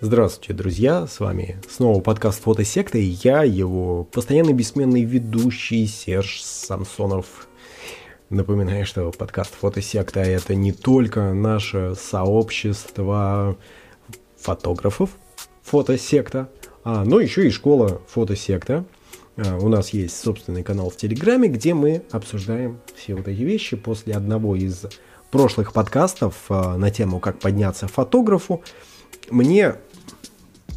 Здравствуйте, друзья! С вами снова подкаст Фотосекта и я, его постоянный бессменный ведущий Серж Самсонов. Напоминаю, что подкаст Фотосекта это не только наше сообщество фотографов Фотосекта, а, но еще и школа Фотосекта. А, у нас есть собственный канал в Телеграме, где мы обсуждаем все вот эти вещи после одного из прошлых подкастов а, на тему «Как подняться фотографу». Мне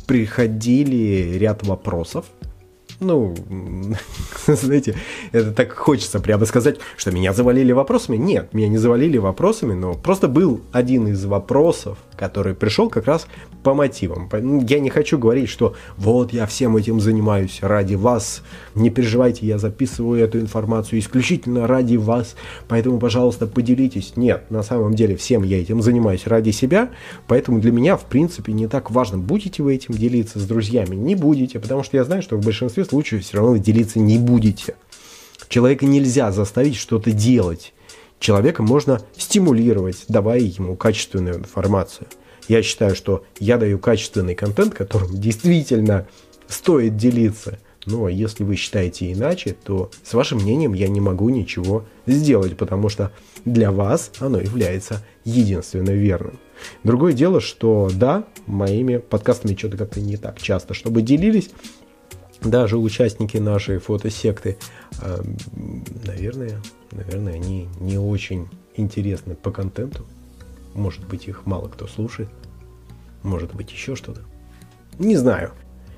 приходили ряд вопросов. Ну, знаете, это так хочется прямо сказать, что меня завалили вопросами. Нет, меня не завалили вопросами, но просто был один из вопросов, который пришел как раз по мотивам. Ну, я не хочу говорить, что вот я всем этим занимаюсь ради вас. Не переживайте, я записываю эту информацию исключительно ради вас. Поэтому, пожалуйста, поделитесь. Нет, на самом деле всем я этим занимаюсь ради себя. Поэтому для меня, в принципе, не так важно, будете вы этим делиться с друзьями. Не будете, потому что я знаю, что в большинстве случаев все равно делиться не будете. Человека нельзя заставить что-то делать. Человека можно стимулировать, давая ему качественную информацию. Я считаю, что я даю качественный контент, которым действительно стоит делиться. Ну, а если вы считаете иначе, то с вашим мнением я не могу ничего сделать, потому что для вас оно является единственно верным. Другое дело, что да, моими подкастами что-то как-то не так часто, чтобы делились. Даже участники нашей фотосекты, э, наверное, наверное, они не очень интересны по контенту. Может быть, их мало кто слушает. Может быть, еще что-то. Не знаю.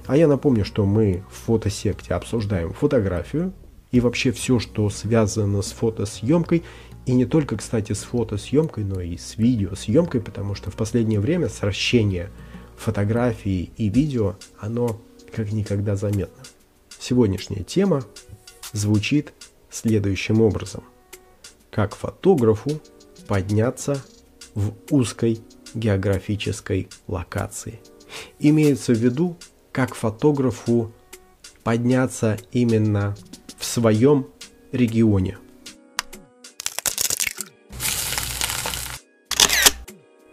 А я напомню, что мы в фотосекте обсуждаем фотографию и вообще все, что связано с фотосъемкой. И не только, кстати, с фотосъемкой, но и с видеосъемкой, потому что в последнее время сращение фотографии и видео, оно как никогда заметно. Сегодняшняя тема звучит следующим образом. Как фотографу подняться в узкой географической локации. Имеется в виду, как фотографу подняться именно в своем регионе.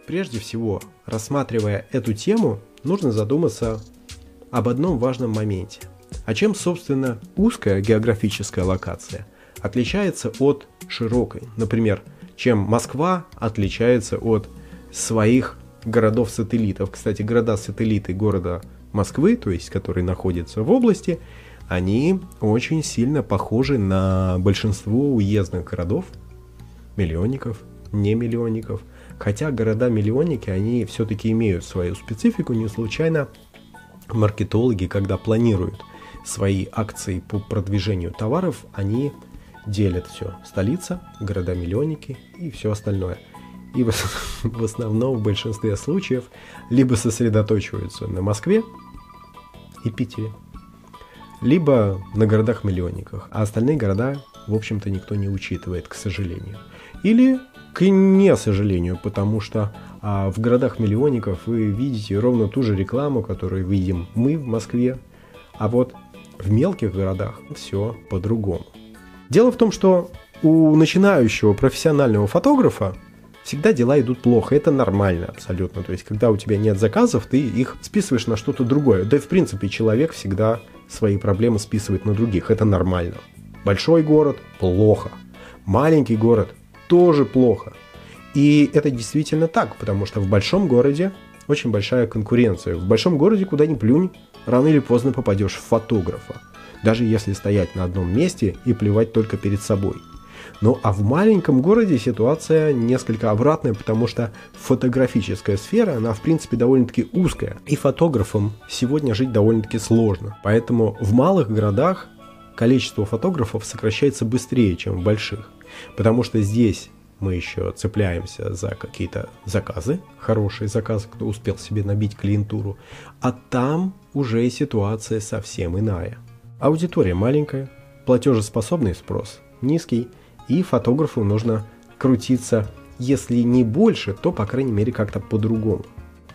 Прежде всего, рассматривая эту тему, нужно задуматься об одном важном моменте. А чем, собственно, узкая географическая локация отличается от широкой? Например, чем Москва отличается от своих городов-сателлитов. Кстати, города-сателлиты города Москвы, то есть которые находятся в области, они очень сильно похожи на большинство уездных городов, миллионников, не миллионников. Хотя города-миллионники, они все-таки имеют свою специфику, не случайно маркетологи, когда планируют свои акции по продвижению товаров, они делят все. Столица, города-миллионники и все остальное. И в, основном в большинстве случаев либо сосредоточиваются на Москве и Питере, либо на городах-миллионниках, а остальные города, в общем-то, никто не учитывает, к сожалению. Или к не сожалению, потому что а, в городах-миллионников вы видите ровно ту же рекламу, которую видим мы в Москве, а вот в мелких городах все по-другому. Дело в том, что у начинающего профессионального фотографа всегда дела идут плохо. Это нормально абсолютно. То есть, когда у тебя нет заказов, ты их списываешь на что-то другое. Да и в принципе человек всегда свои проблемы списывает на других. Это нормально. Большой город – плохо. Маленький город – тоже плохо. И это действительно так, потому что в большом городе очень большая конкуренция. В большом городе, куда ни плюнь, рано или поздно попадешь в фотографа даже если стоять на одном месте и плевать только перед собой. Ну а в маленьком городе ситуация несколько обратная, потому что фотографическая сфера, она в принципе довольно-таки узкая, и фотографам сегодня жить довольно-таки сложно. Поэтому в малых городах количество фотографов сокращается быстрее, чем в больших, потому что здесь мы еще цепляемся за какие-то заказы, хорошие заказы, кто успел себе набить клиентуру, а там уже ситуация совсем иная. Аудитория маленькая, платежеспособный спрос низкий, и фотографу нужно крутиться, если не больше, то, по крайней мере, как-то по-другому.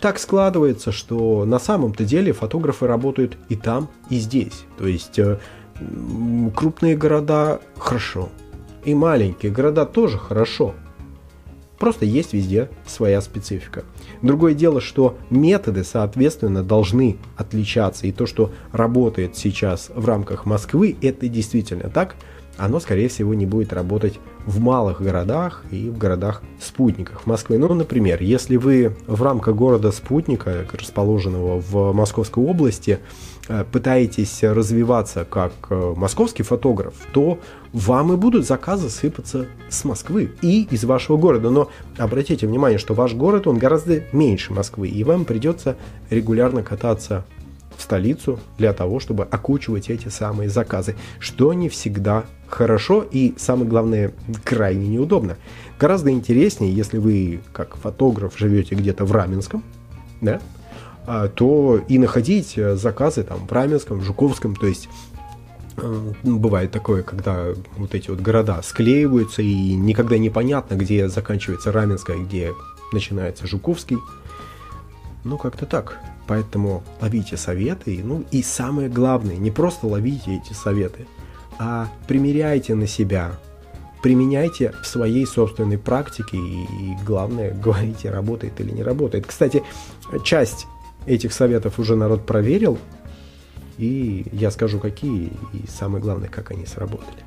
Так складывается, что на самом-то деле фотографы работают и там, и здесь. То есть, э, крупные города хорошо. И маленькие города тоже хорошо. Просто есть везде своя специфика. Другое дело, что методы, соответственно, должны отличаться. И то, что работает сейчас в рамках Москвы, это действительно так. Оно, скорее всего, не будет работать в малых городах и в городах-спутниках Москвы. Ну, например, если вы в рамках города-спутника, расположенного в Московской области, Э, пытаетесь развиваться как э, московский фотограф, то вам и будут заказы сыпаться с Москвы и из вашего города. Но обратите внимание, что ваш город, он гораздо меньше Москвы, и вам придется регулярно кататься в столицу для того, чтобы окучивать эти самые заказы, что не всегда хорошо и, самое главное, крайне неудобно. Гораздо интереснее, если вы, как фотограф, живете где-то в Раменском, да, а, то и находить э, заказы там в Раменском, в Жуковском, то есть э, бывает такое, когда вот эти вот города склеиваются и никогда непонятно, где заканчивается Раменское, где начинается Жуковский. Ну, как-то так. Поэтому ловите советы. Ну и самое главное, не просто ловите эти советы, а примеряйте на себя, применяйте в своей собственной практике и, и главное, говорите, работает или не работает. Кстати, часть Этих советов уже народ проверил, и я скажу какие, и самое главное, как они сработали.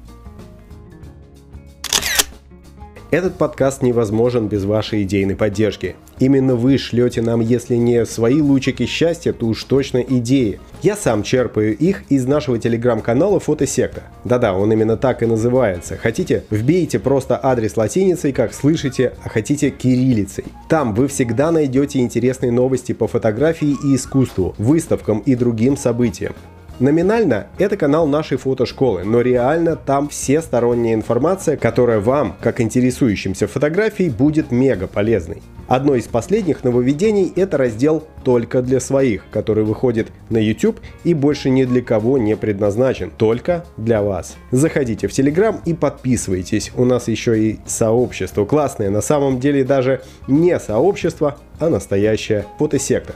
Этот подкаст невозможен без вашей идейной поддержки. Именно вы шлете нам, если не свои лучики счастья, то уж точно идеи. Я сам черпаю их из нашего телеграм-канала Фотосекта. Да-да, он именно так и называется. Хотите, вбейте просто адрес латиницей, как слышите, а хотите кириллицей. Там вы всегда найдете интересные новости по фотографии и искусству, выставкам и другим событиям. Номинально это канал нашей фотошколы, но реально там все сторонняя информация, которая вам, как интересующимся фотографией, будет мега полезной. Одно из последних нововведений – это раздел «Только для своих», который выходит на YouTube и больше ни для кого не предназначен, только для вас. Заходите в Telegram и подписывайтесь, у нас еще и сообщество классное, на самом деле даже не сообщество, а настоящая фотосекта.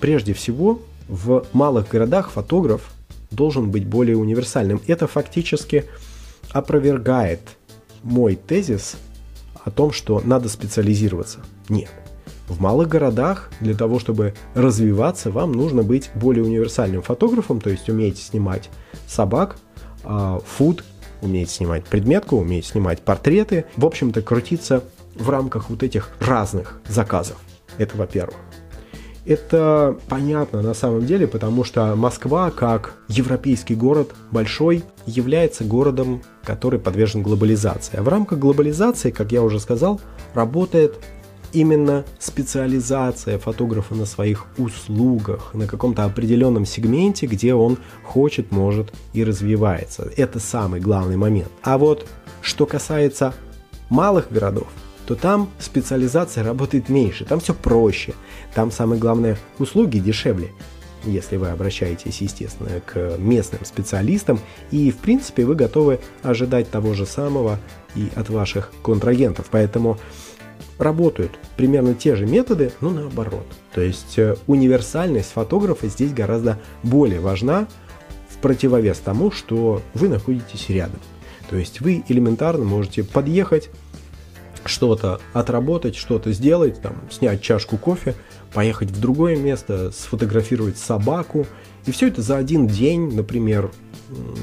Прежде всего, в малых городах фотограф должен быть более универсальным. Это фактически опровергает мой тезис о том, что надо специализироваться. Нет. В малых городах для того, чтобы развиваться, вам нужно быть более универсальным фотографом, то есть умеете снимать собак, а, фуд, умеете снимать предметку, умеете снимать портреты. В общем-то, крутиться в рамках вот этих разных заказов. Это во-первых. Это понятно на самом деле, потому что Москва, как европейский город большой, является городом, который подвержен глобализации. А в рамках глобализации, как я уже сказал, работает именно специализация фотографа на своих услугах, на каком-то определенном сегменте, где он хочет, может и развивается. Это самый главный момент. А вот что касается малых городов, то там специализация работает меньше, там все проще, там самое главное услуги дешевле, если вы обращаетесь, естественно, к местным специалистам, и в принципе вы готовы ожидать того же самого и от ваших контрагентов, поэтому работают примерно те же методы, но наоборот. То есть э, универсальность фотографа здесь гораздо более важна в противовес тому, что вы находитесь рядом. То есть вы элементарно можете подъехать, что-то отработать, что-то сделать, там, снять чашку кофе, поехать в другое место, сфотографировать собаку. И все это за один день, например,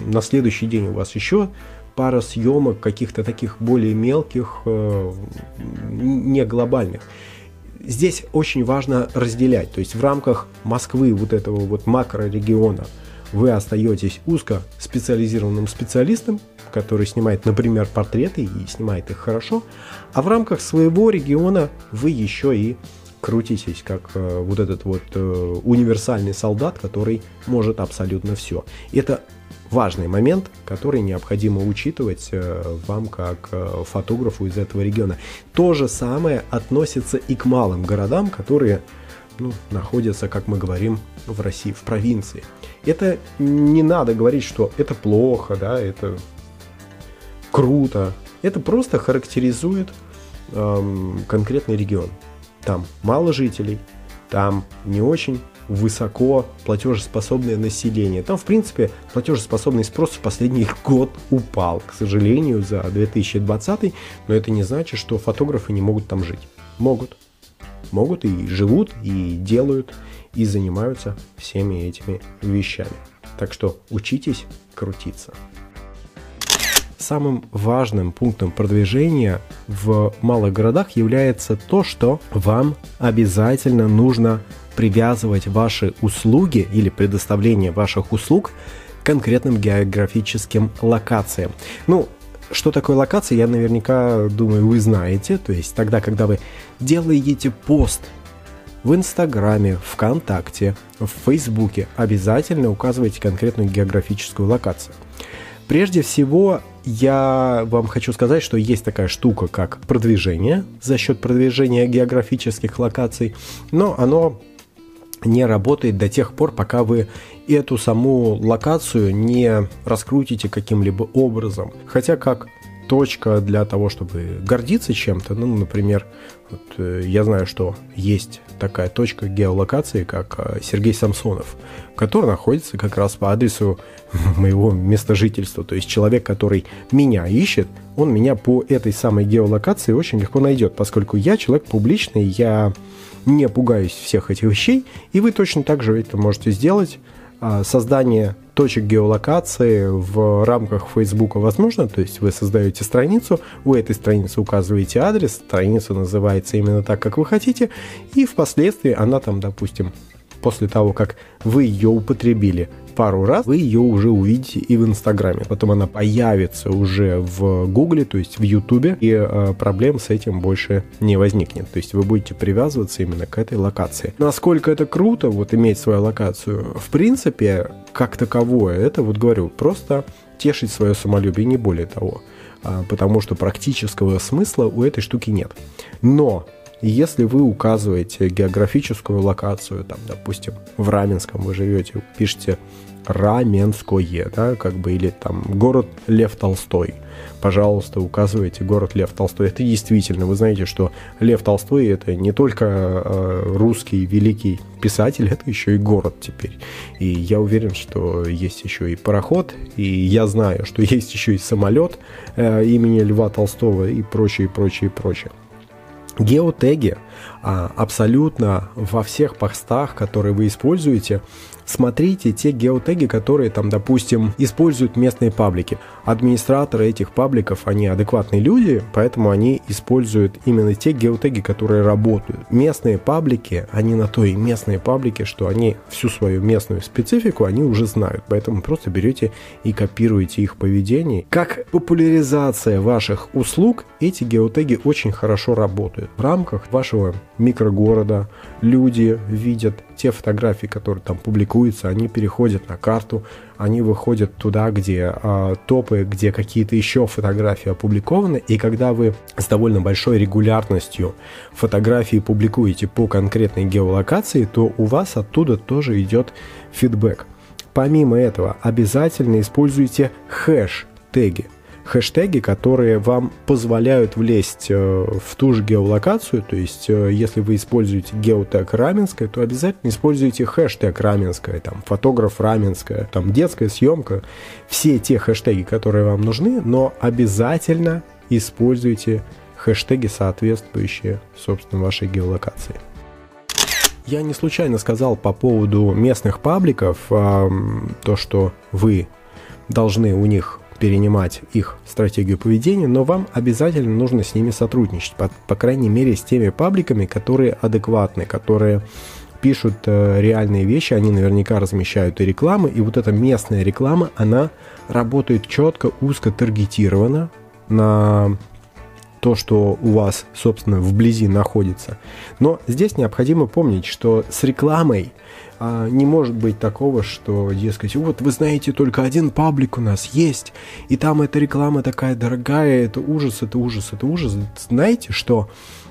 на следующий день у вас еще пара съемок каких-то таких более мелких, э, не глобальных. Здесь очень важно разделять, то есть в рамках Москвы, вот этого вот макрорегиона, вы остаетесь узко специализированным специалистом, который снимает, например, портреты и снимает их хорошо, а в рамках своего региона вы еще и крутитесь как э, вот этот вот э, универсальный солдат, который может абсолютно все. Это важный момент, который необходимо учитывать э, вам как э, фотографу из этого региона. То же самое относится и к малым городам, которые ну, находятся, как мы говорим, в России, в провинции. Это не надо говорить, что это плохо, да, это круто. Это просто характеризует эм, конкретный регион. Там мало жителей, там не очень высоко платежеспособное население. Там, в принципе, платежеспособный спрос в последний год упал, к сожалению, за 2020, но это не значит, что фотографы не могут там жить. Могут. Могут и живут, и делают, и занимаются всеми этими вещами. Так что учитесь крутиться. Самым важным пунктом продвижения в малых городах является то, что вам обязательно нужно привязывать ваши услуги или предоставление ваших услуг к конкретным географическим локациям. Ну, что такое локация, я наверняка думаю, вы знаете. То есть тогда, когда вы делаете пост в Инстаграме, ВКонтакте, в Фейсбуке, обязательно указывайте конкретную географическую локацию. Прежде всего, я вам хочу сказать, что есть такая штука, как продвижение за счет продвижения географических локаций, но оно не работает до тех пор, пока вы эту саму локацию не раскрутите каким-либо образом. Хотя как точка для того, чтобы гордиться чем-то, ну, например, вот, э, я знаю, что есть такая точка геолокации, как э, Сергей Самсонов, который находится как раз по адресу моего места жительства. То есть человек, который меня ищет, он меня по этой самой геолокации очень легко найдет, поскольку я человек публичный, я не пугаюсь всех этих вещей, и вы точно так же это можете сделать. А, создание точек геолокации в рамках Facebook возможно, то есть вы создаете страницу, у этой страницы указываете адрес, страница называется именно так, как вы хотите, и впоследствии она там, допустим, после того, как вы ее употребили пару раз, вы ее уже увидите и в Инстаграме. Потом она появится уже в Гугле, то есть в Ютубе, и э, проблем с этим больше не возникнет. То есть вы будете привязываться именно к этой локации. Насколько это круто, вот иметь свою локацию, в принципе, как таковое, это вот говорю, просто тешить свое самолюбие, не более того. А, потому что практического смысла у этой штуки нет. Но если вы указываете географическую локацию, там, допустим, в Раменском вы живете, пишете Раменское, да, как бы, или там город Лев Толстой. Пожалуйста, указывайте город Лев Толстой. Это действительно, вы знаете, что Лев Толстой это не только э, русский великий писатель, это еще и город теперь. И я уверен, что есть еще и пароход, и я знаю, что есть еще и самолет э, имени Льва Толстого и прочее, прочее, прочее. Геотеги абсолютно во всех постах, которые вы используете, смотрите те геотеги, которые там, допустим, используют местные паблики. Администраторы этих пабликов, они адекватные люди, поэтому они используют именно те геотеги, которые работают. Местные паблики, они на то и местные паблики, что они всю свою местную специфику, они уже знают, поэтому просто берете и копируете их поведение. Как популяризация ваших услуг, эти геотеги очень хорошо работают. В рамках вашего микрогорода. Люди видят те фотографии, которые там публикуются, они переходят на карту, они выходят туда, где э, топы, где какие-то еще фотографии опубликованы, и когда вы с довольно большой регулярностью фотографии публикуете по конкретной геолокации, то у вас оттуда тоже идет фидбэк. Помимо этого, обязательно используйте хэш-теги хэштеги, которые вам позволяют влезть э, в ту же геолокацию, то есть э, если вы используете геотег Раменская, то обязательно используйте хэштег Раменская, там, фотограф Раменская, там, детская съемка, все те хэштеги, которые вам нужны, но обязательно используйте хэштеги, соответствующие, собственно, вашей геолокации. Я не случайно сказал по поводу местных пабликов, то, что вы должны у них перенимать их стратегию поведения, но вам обязательно нужно с ними сотрудничать, по, по крайней мере с теми пабликами, которые адекватны, которые пишут э, реальные вещи, они наверняка размещают и рекламы, и вот эта местная реклама, она работает четко, узко таргетирована на то, что у вас, собственно, вблизи находится. Но здесь необходимо помнить, что с рекламой а, не может быть такого, что, дескать, вот вы знаете, только один паблик у нас есть, и там эта реклама такая дорогая, это ужас, это ужас, это ужас. Знаете, что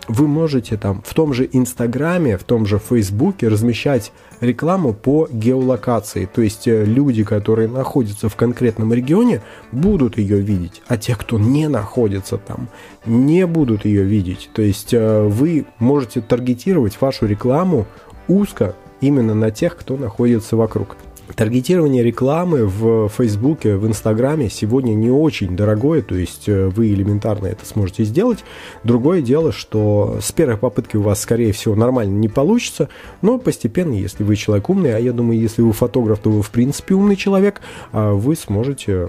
вы можете там в том же Инстаграме, в том же Фейсбуке размещать рекламу по геолокации. То есть э, люди, которые находятся в конкретном регионе, будут ее видеть, а те, кто не находится там, не будут ее видеть. То есть э, вы можете таргетировать вашу рекламу узко именно на тех, кто находится вокруг. Таргетирование рекламы в Фейсбуке, в Инстаграме сегодня не очень дорогое, то есть э, вы элементарно это сможете сделать. Другое дело, что с первой попытки у вас, скорее всего, нормально не получится, но постепенно, если вы человек умный, а я думаю, если вы фотограф, то вы в принципе умный человек, а вы сможете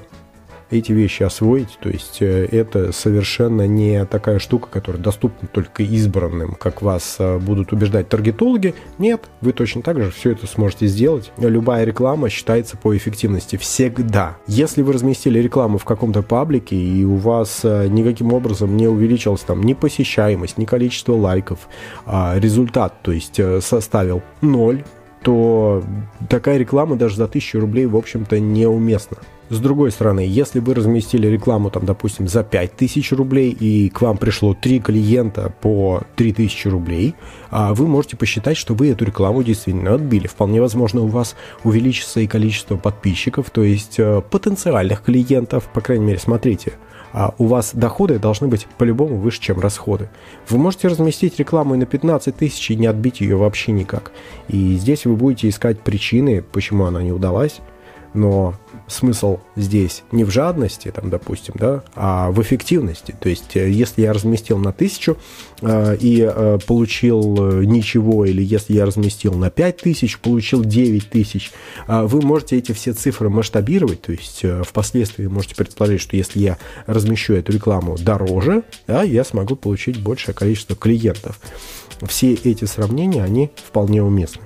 эти вещи освоить. То есть э, это совершенно не такая штука, которая доступна только избранным, как вас э, будут убеждать таргетологи. Нет, вы точно так же все это сможете сделать. Любая реклама считается по эффективности всегда. Если вы разместили рекламу в каком-то паблике и у вас э, никаким образом не увеличилась там ни посещаемость, ни количество лайков, а результат, то есть составил ноль, то такая реклама даже за 1000 рублей, в общем-то, неуместна. С другой стороны, если вы разместили рекламу, там, допустим, за 5000 рублей, и к вам пришло 3 клиента по 3000 рублей, а вы можете посчитать, что вы эту рекламу действительно отбили. Вполне возможно, у вас увеличится и количество подписчиков, то есть э, потенциальных клиентов, по крайней мере, смотрите, а у вас доходы должны быть по-любому выше, чем расходы. Вы можете разместить рекламу и на 15 тысяч и не отбить ее вообще никак. И здесь вы будете искать причины, почему она не удалась, но смысл здесь не в жадности, там, допустим, да, а в эффективности. То есть, э, если я разместил на тысячу э, и э, получил э, ничего, или если я разместил на 5 тысяч, получил 9 тысяч, э, вы можете эти все цифры масштабировать, то есть э, впоследствии можете предположить, что если я размещу эту рекламу дороже, да, я смогу получить большее количество клиентов. Все эти сравнения, они вполне уместны.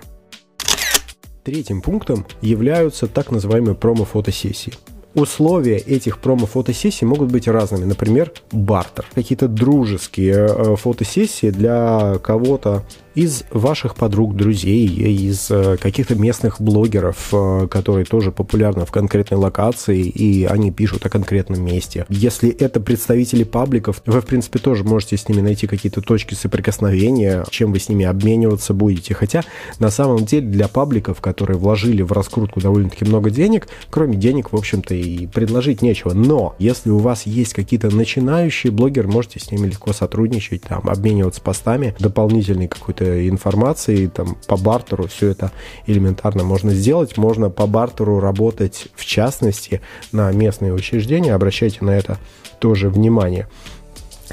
Третьим пунктом являются так называемые промо-фотосессии. Условия этих промо-фотосессий могут быть разными. Например, бартер. Какие-то дружеские э, фотосессии для кого-то из ваших подруг, друзей, из э, каких-то местных блогеров, э, которые тоже популярны в конкретной локации, и они пишут о конкретном месте. Если это представители пабликов, вы, в принципе, тоже можете с ними найти какие-то точки соприкосновения, чем вы с ними обмениваться будете. Хотя, на самом деле, для пабликов, которые вложили в раскрутку довольно-таки много денег, кроме денег, в общем-то, и предложить нечего. Но, если у вас есть какие-то начинающие блогеры, можете с ними легко сотрудничать, там, обмениваться постами, дополнительный какой-то информации, там, по бартеру все это элементарно можно сделать. Можно по бартеру работать, в частности, на местные учреждения. Обращайте на это тоже внимание.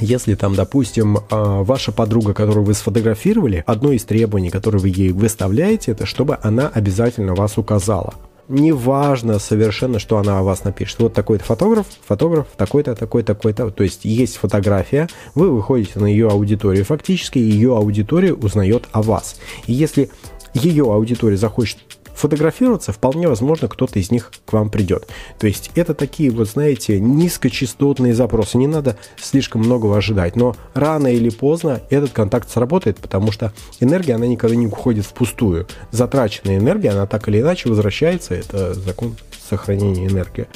Если там, допустим, а, ваша подруга, которую вы сфотографировали, одно из требований, которые вы ей выставляете, это чтобы она обязательно вас указала не важно совершенно, что она о вас напишет. Вот такой-то фотограф, фотограф, такой-то, такой-то, такой-то. То есть есть фотография, вы выходите на ее аудиторию. Фактически ее аудитория узнает о вас. И если ее аудитория захочет фотографироваться, вполне возможно, кто-то из них к вам придет. То есть это такие, вот знаете, низкочастотные запросы. Не надо слишком многого ожидать. Но рано или поздно этот контакт сработает, потому что энергия, она никогда не уходит впустую. Затраченная энергия, она так или иначе возвращается. Это закон сохранения энергии.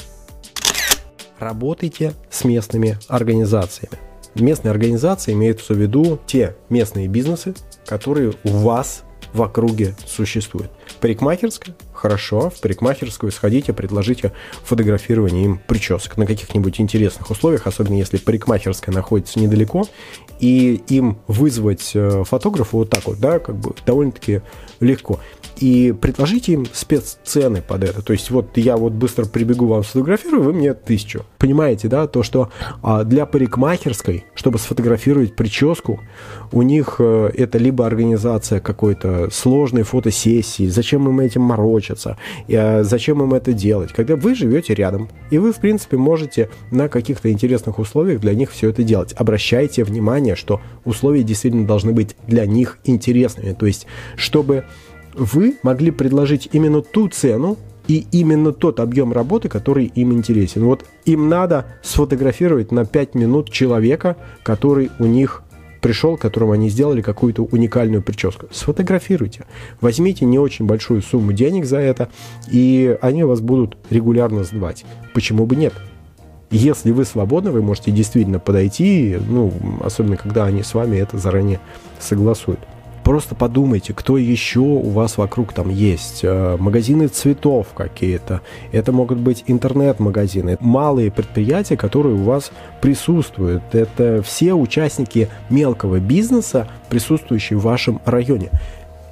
Работайте с местными организациями. Местные организации имеются в виду те местные бизнесы, которые у вас в округе существует. Парикмахерская? Хорошо, в парикмахерскую сходите, предложите фотографирование им причесок на каких-нибудь интересных условиях, особенно если парикмахерская находится недалеко, и им вызвать э, фотографа вот так вот, да, как бы довольно-таки легко и предложите им спеццены под это. То есть вот я вот быстро прибегу вам сфотографирую, вы мне тысячу. Понимаете, да, то, что а, для парикмахерской, чтобы сфотографировать прическу, у них а, это либо организация какой-то сложной фотосессии, зачем им этим морочиться, а, зачем им это делать, когда вы живете рядом, и вы, в принципе, можете на каких-то интересных условиях для них все это делать. Обращайте внимание, что условия действительно должны быть для них интересными, то есть чтобы вы могли предложить именно ту цену и именно тот объем работы, который им интересен. Вот им надо сфотографировать на 5 минут человека, который у них пришел, которому они сделали какую-то уникальную прическу. Сфотографируйте. Возьмите не очень большую сумму денег за это, и они вас будут регулярно сдавать. Почему бы нет? Если вы свободны, вы можете действительно подойти, ну, особенно когда они с вами это заранее согласуют. Просто подумайте, кто еще у вас вокруг там есть. Э, магазины цветов какие-то. Это могут быть интернет-магазины. Малые предприятия, которые у вас присутствуют. Это все участники мелкого бизнеса, присутствующие в вашем районе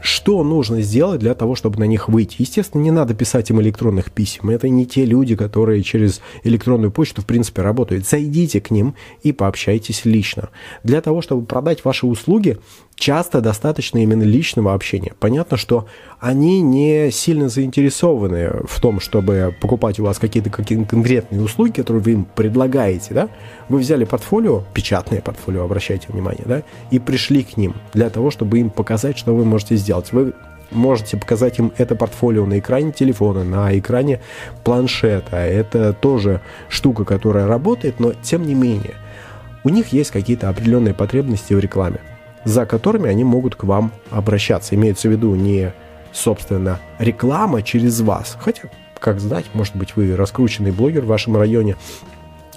что нужно сделать для того, чтобы на них выйти? Естественно, не надо писать им электронных писем. Это не те люди, которые через электронную почту, в принципе, работают. Зайдите к ним и пообщайтесь лично. Для того, чтобы продать ваши услуги, часто достаточно именно личного общения. Понятно, что они не сильно заинтересованы в том, чтобы покупать у вас какие-то какие конкретные услуги, которые вы им предлагаете, да? Вы взяли портфолио, печатное портфолио, обращайте внимание, да, и пришли к ним для того, чтобы им показать, что вы можете сделать. Вы можете показать им это портфолио на экране телефона, на экране планшета. Это тоже штука, которая работает, но тем не менее, у них есть какие-то определенные потребности в рекламе за которыми они могут к вам обращаться. Имеется в виду не, собственно, реклама через вас, хотя, как знать, может быть, вы раскрученный блогер в вашем районе,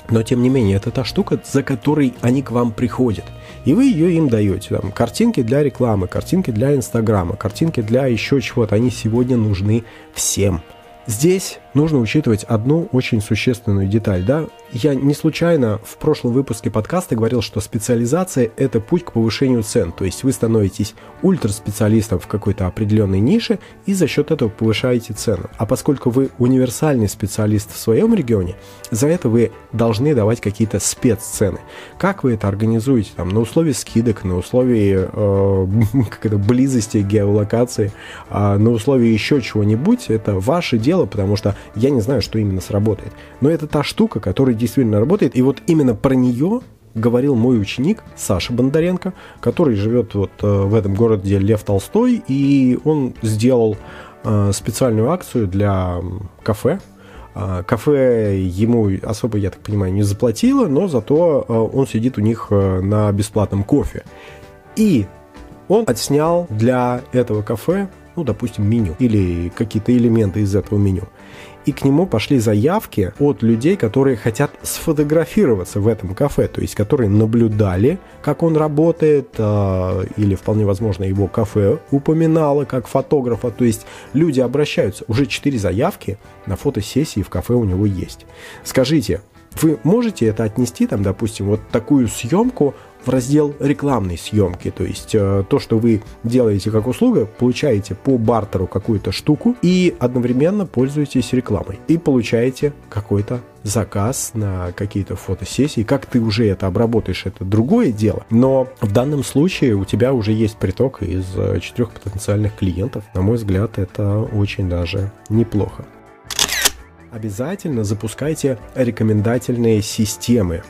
но, тем не менее, это та штука, за которой они к вам приходят. И вы ее им даете. Там, картинки для рекламы, картинки для Инстаграма, картинки для еще чего-то. Они сегодня нужны всем. Здесь нужно учитывать одну очень существенную деталь. Да? Я не случайно в прошлом выпуске подкаста говорил, что специализация – это путь к повышению цен. То есть вы становитесь ультраспециалистом в какой-то определенной нише и за счет этого повышаете цену. А поскольку вы универсальный специалист в своем регионе, за это вы должны давать какие-то спеццены. Как вы это организуете? Там, на условии скидок, на условии э, как близости геолокации, э, на условии еще чего-нибудь, это ваше дело, потому что я не знаю, что именно сработает. Но это та штука, которая действительно работает. И вот именно про нее говорил мой ученик Саша Бондаренко, который живет вот э, в этом городе Лев Толстой, и он сделал э, специальную акцию для кафе. Э, кафе ему особо, я так понимаю, не заплатило, но зато он сидит у них на бесплатном кофе. И он отснял для этого кафе, ну, допустим, меню или какие-то элементы из этого меню и к нему пошли заявки от людей, которые хотят сфотографироваться в этом кафе, то есть которые наблюдали, как он работает, э, или вполне возможно его кафе упоминало как фотографа, то есть люди обращаются. Уже четыре заявки на фотосессии в кафе у него есть. Скажите, вы можете это отнести, там, допустим, вот такую съемку в раздел рекламной съемки. То есть э, то, что вы делаете как услуга, получаете по бартеру какую-то штуку и одновременно пользуетесь рекламой. И получаете какой-то заказ на какие-то фотосессии. Как ты уже это обработаешь, это другое дело. Но в данном случае у тебя уже есть приток из э, четырех потенциальных клиентов. На мой взгляд, это очень даже неплохо обязательно запускайте рекомендательные системы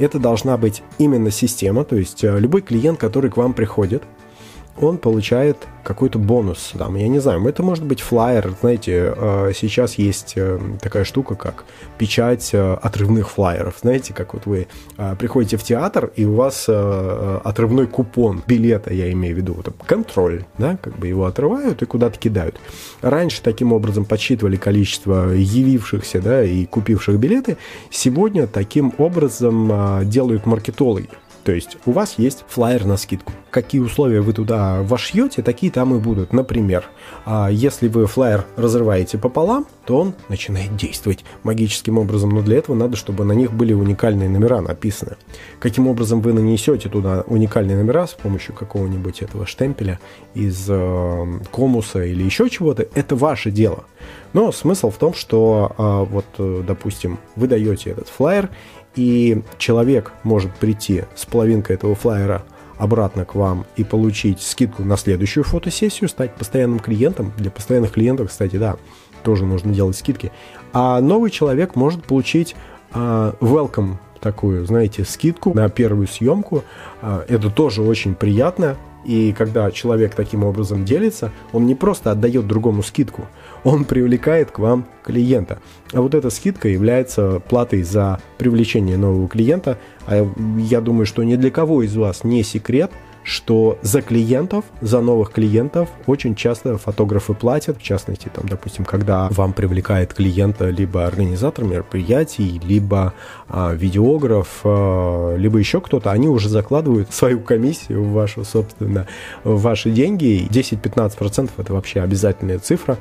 это должна быть именно система, то есть э, любой клиент, который к вам приходит, он получает какой-то бонус. Там, я не знаю, это может быть флайер. Знаете, э, сейчас есть э, такая штука, как печать отрывных флайеров. Знаете, как вот вы приходите в театр, и у вас отрывной купон билета, я имею в виду, там, контроль, да, как бы его отрывают и куда-то кидают. Раньше таким образом подсчитывали количество явившихся, да, и купивших билеты. Сегодня таким образом делают маркетологи. То есть у вас есть флайер на скидку. Какие условия вы туда вошьете, такие там и будут. Например, а, если вы флайер разрываете пополам, то он начинает действовать магическим образом. Но для этого надо, чтобы на них были уникальные номера написаны. Каким образом вы нанесете туда уникальные номера с помощью какого-нибудь этого штемпеля из э, комуса или еще чего-то, это ваше дело. Но смысл в том, что а, вот, э, допустим, вы даете этот флайер, и человек может прийти с половинкой этого флайера обратно к вам и получить скидку на следующую фотосессию, стать постоянным клиентом. Для постоянных клиентов, кстати, да, тоже нужно делать скидки. А новый человек может получить uh, welcome такую, знаете, скидку на первую съемку. Uh, это тоже очень приятно. И когда человек таким образом делится, он не просто отдает другому скидку, он привлекает к вам клиента. А вот эта скидка является платой за привлечение нового клиента. А я думаю, что ни для кого из вас не секрет – что за клиентов, за новых клиентов очень часто фотографы платят, в частности, там, допустим, когда вам привлекает клиента либо организатор мероприятий, либо видеограф, а, либо еще кто-то, они уже закладывают свою комиссию в вашу, собственно, ваши деньги. 10-15% это вообще обязательная цифра.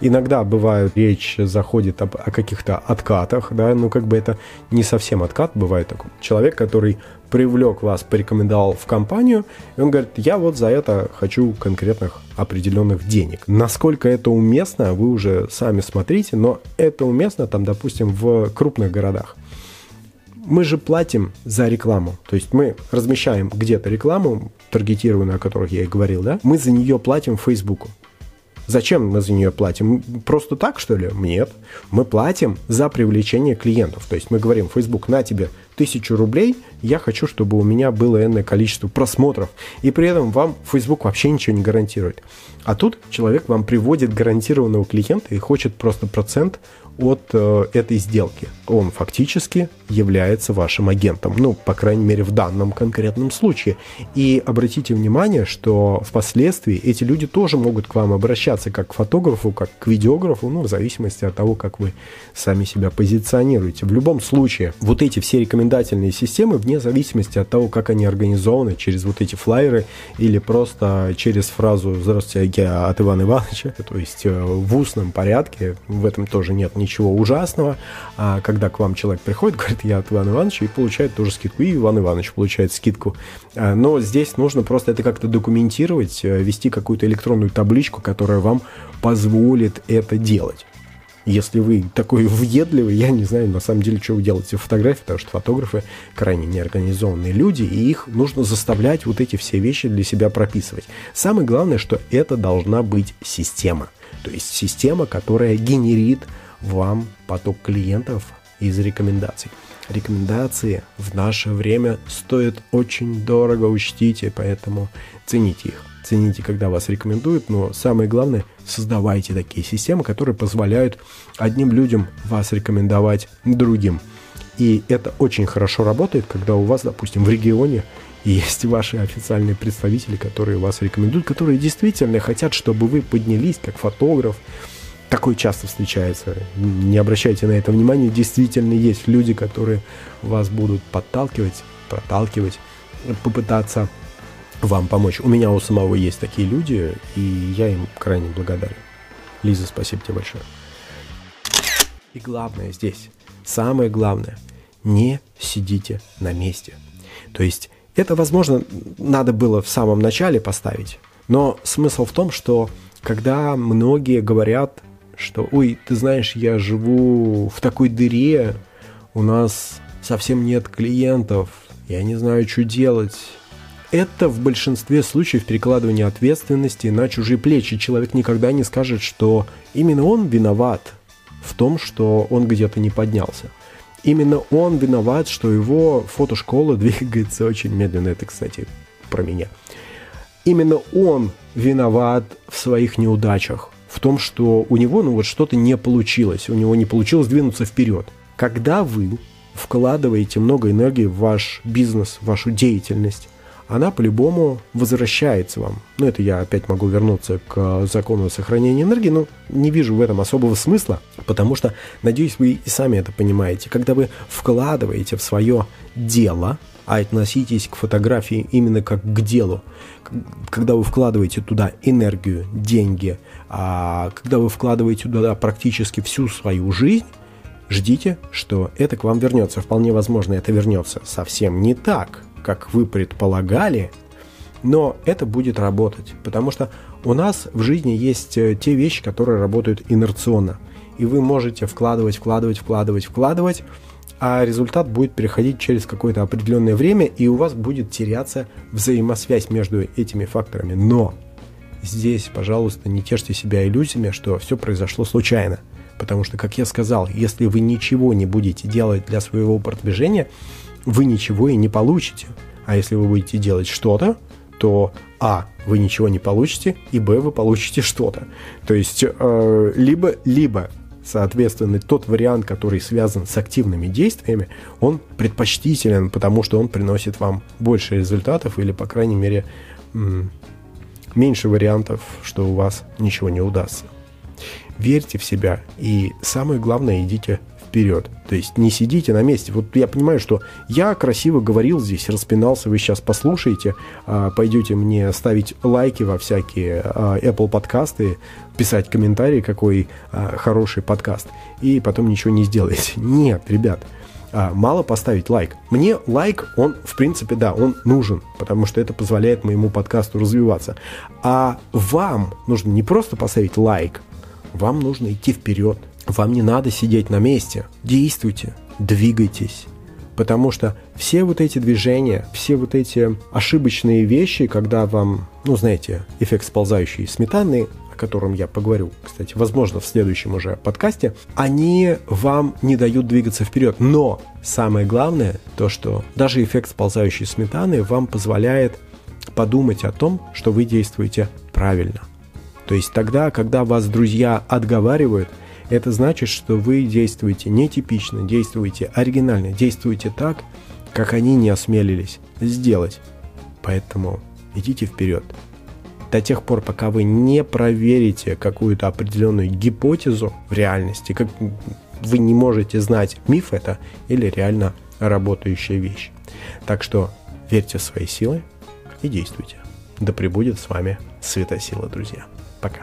Иногда бывает, речь заходит об, о каких-то откатах, да, ну как бы это не совсем откат, бывает такой человек, который привлек вас, порекомендовал в компанию, и он говорит, я вот за это хочу конкретных определенных денег. Насколько это уместно, вы уже сами смотрите, но это уместно там, допустим, в крупных городах. Мы же платим за рекламу. То есть мы размещаем где-то рекламу, таргетированную, о которой я и говорил, да? Мы за нее платим Фейсбуку. Зачем мы за нее платим? Просто так, что ли? Нет. Мы платим за привлечение клиентов. То есть мы говорим, Facebook, на тебе тысячу рублей, я хочу, чтобы у меня было энное количество просмотров. И при этом вам Facebook вообще ничего не гарантирует. А тут человек вам приводит гарантированного клиента и хочет просто процент от э, этой сделки. Он фактически является вашим агентом, ну, по крайней мере, в данном конкретном случае. И обратите внимание, что впоследствии эти люди тоже могут к вам обращаться как к фотографу, как к видеографу, ну, в зависимости от того, как вы сами себя позиционируете. В любом случае, вот эти все рекомендательные системы, вне зависимости от того, как они организованы, через вот эти флайеры или просто через фразу «Здравствуйте, я от Ивана Ивановича», то есть э, в устном порядке, в этом тоже нет ничего ничего ужасного. А когда к вам человек приходит, говорит, я от Ивана Ивановича, и получает тоже скидку. И Иван Иванович получает скидку. А, но здесь нужно просто это как-то документировать, э, вести какую-то электронную табличку, которая вам позволит это делать. Если вы такой въедливый, я не знаю, на самом деле, что вы делаете в фотографии, потому что фотографы крайне неорганизованные люди, и их нужно заставлять вот эти все вещи для себя прописывать. Самое главное, что это должна быть система. То есть система, которая генерит вам поток клиентов из рекомендаций. Рекомендации в наше время стоят очень дорого, учтите, поэтому цените их. Цените, когда вас рекомендуют, но самое главное, создавайте такие системы, которые позволяют одним людям вас рекомендовать другим. И это очень хорошо работает, когда у вас, допустим, в регионе есть ваши официальные представители, которые вас рекомендуют, которые действительно хотят, чтобы вы поднялись как фотограф, такое часто встречается. Не обращайте на это внимания. Действительно есть люди, которые вас будут подталкивать, проталкивать, попытаться вам помочь. У меня у самого есть такие люди, и я им крайне благодарен. Лиза, спасибо тебе большое. И главное здесь, самое главное, не сидите на месте. То есть это, возможно, надо было в самом начале поставить, но смысл в том, что когда многие говорят что, ой, ты знаешь, я живу в такой дыре, у нас совсем нет клиентов, я не знаю, что делать. Это в большинстве случаев перекладывание ответственности на чужие плечи. Человек никогда не скажет, что именно он виноват в том, что он где-то не поднялся. Именно он виноват, что его фотошкола двигается очень медленно. Это, кстати, про меня. Именно он виноват в своих неудачах в том, что у него ну вот что-то не получилось, у него не получилось двинуться вперед. Когда вы вкладываете много энергии в ваш бизнес, в вашу деятельность, она по-любому возвращается вам. Ну, это я опять могу вернуться к закону сохранения энергии, но не вижу в этом особого смысла, потому что, надеюсь, вы и сами это понимаете. Когда вы вкладываете в свое дело, а относитесь к фотографии именно как к делу, когда вы вкладываете туда энергию, деньги, а когда вы вкладываете туда практически всю свою жизнь, ждите, что это к вам вернется. Вполне возможно, это вернется совсем не так, как вы предполагали, но это будет работать, потому что у нас в жизни есть э, те вещи, которые работают инерционно. И вы можете вкладывать, вкладывать, вкладывать, вкладывать, а результат будет переходить через какое-то определенное время, и у вас будет теряться взаимосвязь между этими факторами. Но здесь, пожалуйста, не тешьте себя иллюзиями, что все произошло случайно. Потому что, как я сказал, если вы ничего не будете делать для своего продвижения, вы ничего и не получите. А если вы будете делать что-то, то а, вы ничего не получите, и б, вы получите что-то. То есть э, либо, либо Соответственно, тот вариант, который связан с активными действиями, он предпочтителен, потому что он приносит вам больше результатов или, по крайней мере, меньше вариантов, что у вас ничего не удастся. Верьте в себя и самое главное, идите вперед. То есть не сидите на месте. Вот я понимаю, что я красиво говорил здесь, распинался, вы сейчас послушаете, а, пойдете мне ставить лайки во всякие а, Apple подкасты, писать комментарии, какой а, хороший подкаст, и потом ничего не сделаете. Нет, ребят, а, мало поставить лайк. Мне лайк, он, в принципе, да, он нужен, потому что это позволяет моему подкасту развиваться. А вам нужно не просто поставить лайк, вам нужно идти вперед. Вам не надо сидеть на месте. Действуйте, двигайтесь. Потому что все вот эти движения, все вот эти ошибочные вещи, когда вам, ну, знаете, эффект сползающей сметаны, котором я поговорю, кстати, возможно, в следующем уже подкасте, они вам не дают двигаться вперед. Но самое главное, то, что даже эффект сползающей сметаны вам позволяет подумать о том, что вы действуете правильно. То есть тогда, когда вас друзья отговаривают, это значит, что вы действуете нетипично, действуете оригинально, действуете так, как они не осмелились сделать. Поэтому идите вперед до тех пор, пока вы не проверите какую-то определенную гипотезу в реальности, как вы не можете знать, миф это или реально работающая вещь. Так что верьте в свои силы и действуйте. Да пребудет с вами светосила, друзья. Пока.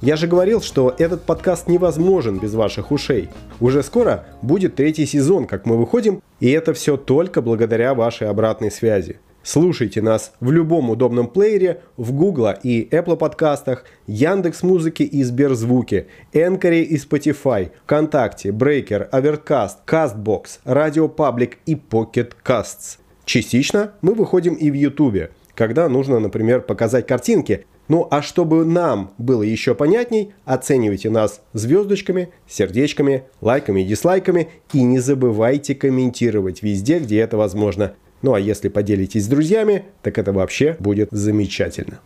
Я же говорил, что этот подкаст невозможен без ваших ушей. Уже скоро будет третий сезон, как мы выходим, и это все только благодаря вашей обратной связи. Слушайте нас в любом удобном плеере, в Google и Apple подкастах, Яндекс Музыке и Сберзвуке, Энкоре и Spotify, ВКонтакте, Breaker, Overcast, CastBox, Radio Public и Pocket Casts. Частично мы выходим и в YouTube, когда нужно, например, показать картинки. Ну а чтобы нам было еще понятней, оценивайте нас звездочками, сердечками, лайками и дизлайками и не забывайте комментировать везде, где это возможно. Ну а если поделитесь с друзьями, так это вообще будет замечательно.